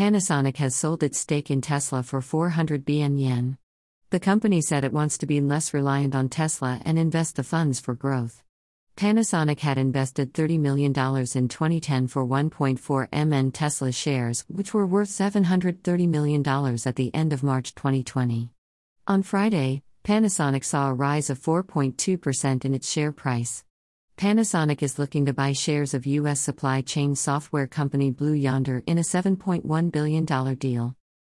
Panasonic has sold its stake in Tesla for 400 billion yen. The company said it wants to be less reliant on Tesla and invest the funds for growth. Panasonic had invested $30 million in 2010 for 1.4 MN Tesla shares, which were worth $730 million at the end of March 2020. On Friday, Panasonic saw a rise of 4.2% in its share price. Panasonic is looking to buy shares of U.S. supply chain software company Blue Yonder in a $7.1 billion deal.